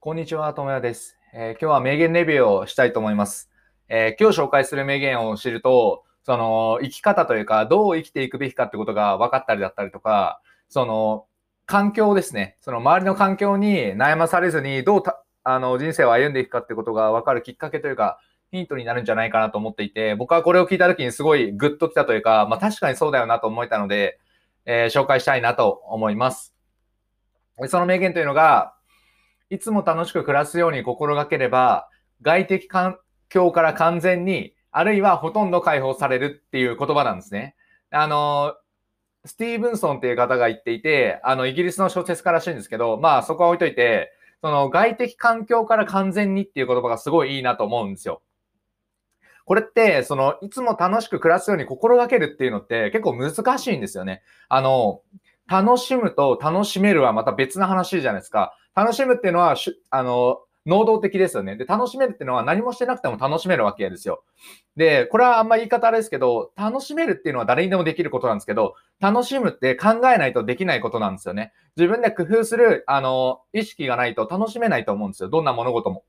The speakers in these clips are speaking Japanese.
こんにちは、ともやです、えー、今日は名言レビューをしたいと思います。えー、今日紹介する名言を知ると、その生き方というか、どう生きていくべきかってことが分かったりだったりとか、その環境ですね。その周りの環境に悩まされずに、どうあの人生を歩んでいくかってことが分かるきっかけというか、ヒントになるんじゃないかなと思っていて、僕はこれを聞いた時にすごいグッときたというか、まあ確かにそうだよなと思えたので、えー、紹介したいなと思います。その名言というのが、いつも楽しく暮らすように心がければ、外的環境から完全に、あるいはほとんど解放されるっていう言葉なんですね。あの、スティーブンソンっていう方が言っていて、あの、イギリスの小説家らしいんですけど、まあそこは置いといて、その外的環境から完全にっていう言葉がすごいいいなと思うんですよ。これって、その、いつも楽しく暮らすように心がけるっていうのって結構難しいんですよね。あの、楽しむと楽しめるはまた別な話じゃないですか。楽しむっていうのは、あの、能動的ですよね。で、楽しめるっていうのは何もしてなくても楽しめるわけですよ。で、これはあんま言い方あれですけど、楽しめるっていうのは誰にでもできることなんですけど、楽しむって考えないとできないことなんですよね。自分で工夫する、あの、意識がないと楽しめないと思うんですよ。どんな物事も。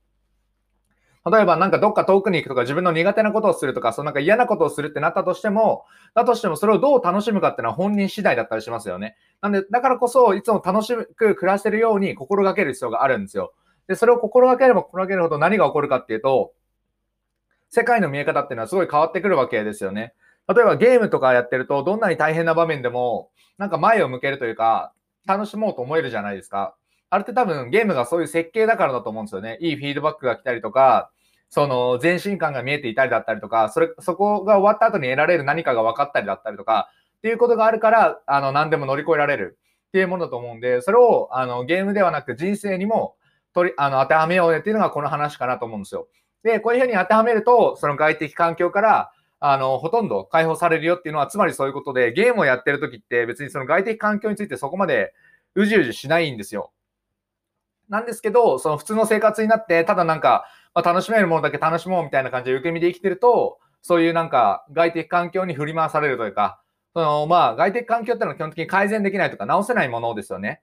例えばなんかどっか遠くに行くとか自分の苦手なことをするとか、そのなんか嫌なことをするってなったとしても、だとしてもそれをどう楽しむかっていうのは本人次第だったりしますよね。なんで、だからこそいつも楽しく暮らせるように心がける必要があるんですよ。で、それを心がければ心がけるほど何が起こるかっていうと、世界の見え方っていうのはすごい変わってくるわけですよね。例えばゲームとかやってると、どんなに大変な場面でも、なんか前を向けるというか、楽しもうと思えるじゃないですか。あれって多分ゲームがそういう設計だからだと思うんですよね。いいフィードバックが来たりとか、その前進感が見えていたりだったりとか、それ、そこが終わった後に得られる何かが分かったりだったりとか、っていうことがあるから、あの、何でも乗り越えられるっていうものだと思うんで、それを、あの、ゲームではなく人生にも取り、あの、当てはめようねっていうのがこの話かなと思うんですよ。で、こういうふうに当てはめると、その外的環境から、あの、ほとんど解放されるよっていうのは、つまりそういうことで、ゲームをやってる時って別にその外的環境についてそこまでうじうじしないんですよ。なんですけど、その普通の生活になって、ただなんか、まあ、楽しめるものだけ楽しもうみたいな感じで受け身で生きてると、そういうなんか外的環境に振り回されるというか、そのまあ外的環境ってのは基本的に改善できないとか直せないものですよね。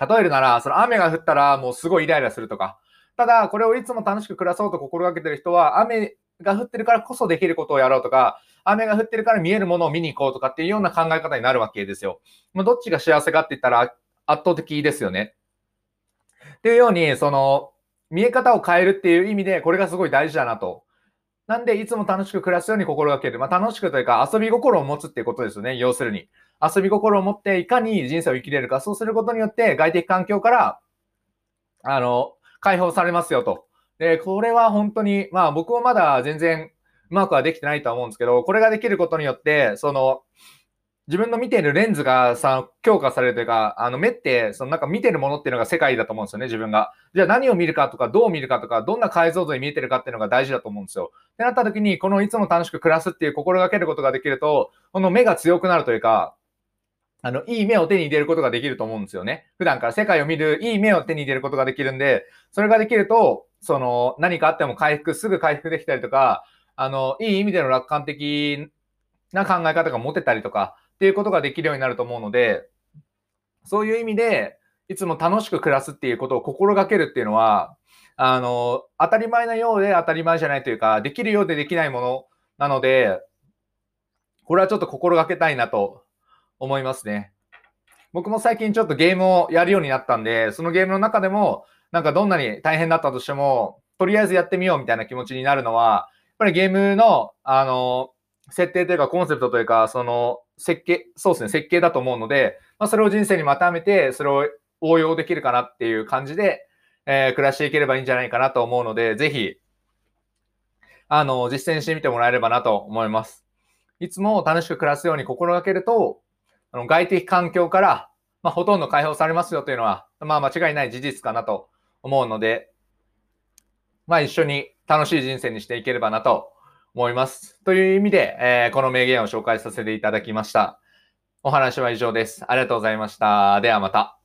例えるなら、その雨が降ったらもうすごいイライラするとか、ただこれをいつも楽しく暮らそうと心がけてる人は、雨が降ってるからこそできることをやろうとか、雨が降ってるから見えるものを見に行こうとかっていうような考え方になるわけですよ。もうどっちが幸せかって言ったら圧倒的ですよね。っていうように、その、見え方を変えるっていう意味で、これがすごい大事だなと。なんで、いつも楽しく暮らすように心がける。まあ、楽しくというか、遊び心を持つっていうことですよね。要するに。遊び心を持って、いかに人生を生きれるか。そうすることによって、外的環境から、あの、解放されますよと。で、これは本当に、まあ僕もまだ全然うまくはできてないとは思うんですけど、これができることによって、その、自分の見ているレンズがさ、強化されるというか、あの目って、そのなんか見てるものっていうのが世界だと思うんですよね、自分が。じゃあ何を見るかとか、どう見るかとか、どんな解像度に見えてるかっていうのが大事だと思うんですよ。ってなった時に、このいつも楽しく暮らすっていう心がけることができると、この目が強くなるというか、あの、いい目を手に入れることができると思うんですよね。普段から世界を見るいい目を手に入れることができるんで、それができると、その、何かあっても回復、すぐ回復できたりとか、あの、いい意味での楽観的な考え方が持てたりとか、っていうことができるようになると思うので、そういう意味で、いつも楽しく暮らすっていうことを心がけるっていうのは、あの、当たり前なようで当たり前じゃないというか、できるようでできないものなので、これはちょっと心がけたいなと思いますね。僕も最近ちょっとゲームをやるようになったんで、そのゲームの中でも、なんかどんなに大変だったとしても、とりあえずやってみようみたいな気持ちになるのは、やっぱりゲームの、あの、設定というかコンセプトというか、その設計、そうですね、設計だと思うので、まあ、それを人生にまとめて、それを応用できるかなっていう感じで、えー、暮らしていければいいんじゃないかなと思うので、ぜひ、あの、実践してみてもらえればなと思います。いつも楽しく暮らすように心がけると、あの外的環境から、まあ、ほとんど解放されますよというのは、まあ、間違いない事実かなと思うので、まあ、一緒に楽しい人生にしていければなと思います。という意味で、えー、この名言を紹介させていただきました。お話は以上です。ありがとうございました。ではまた。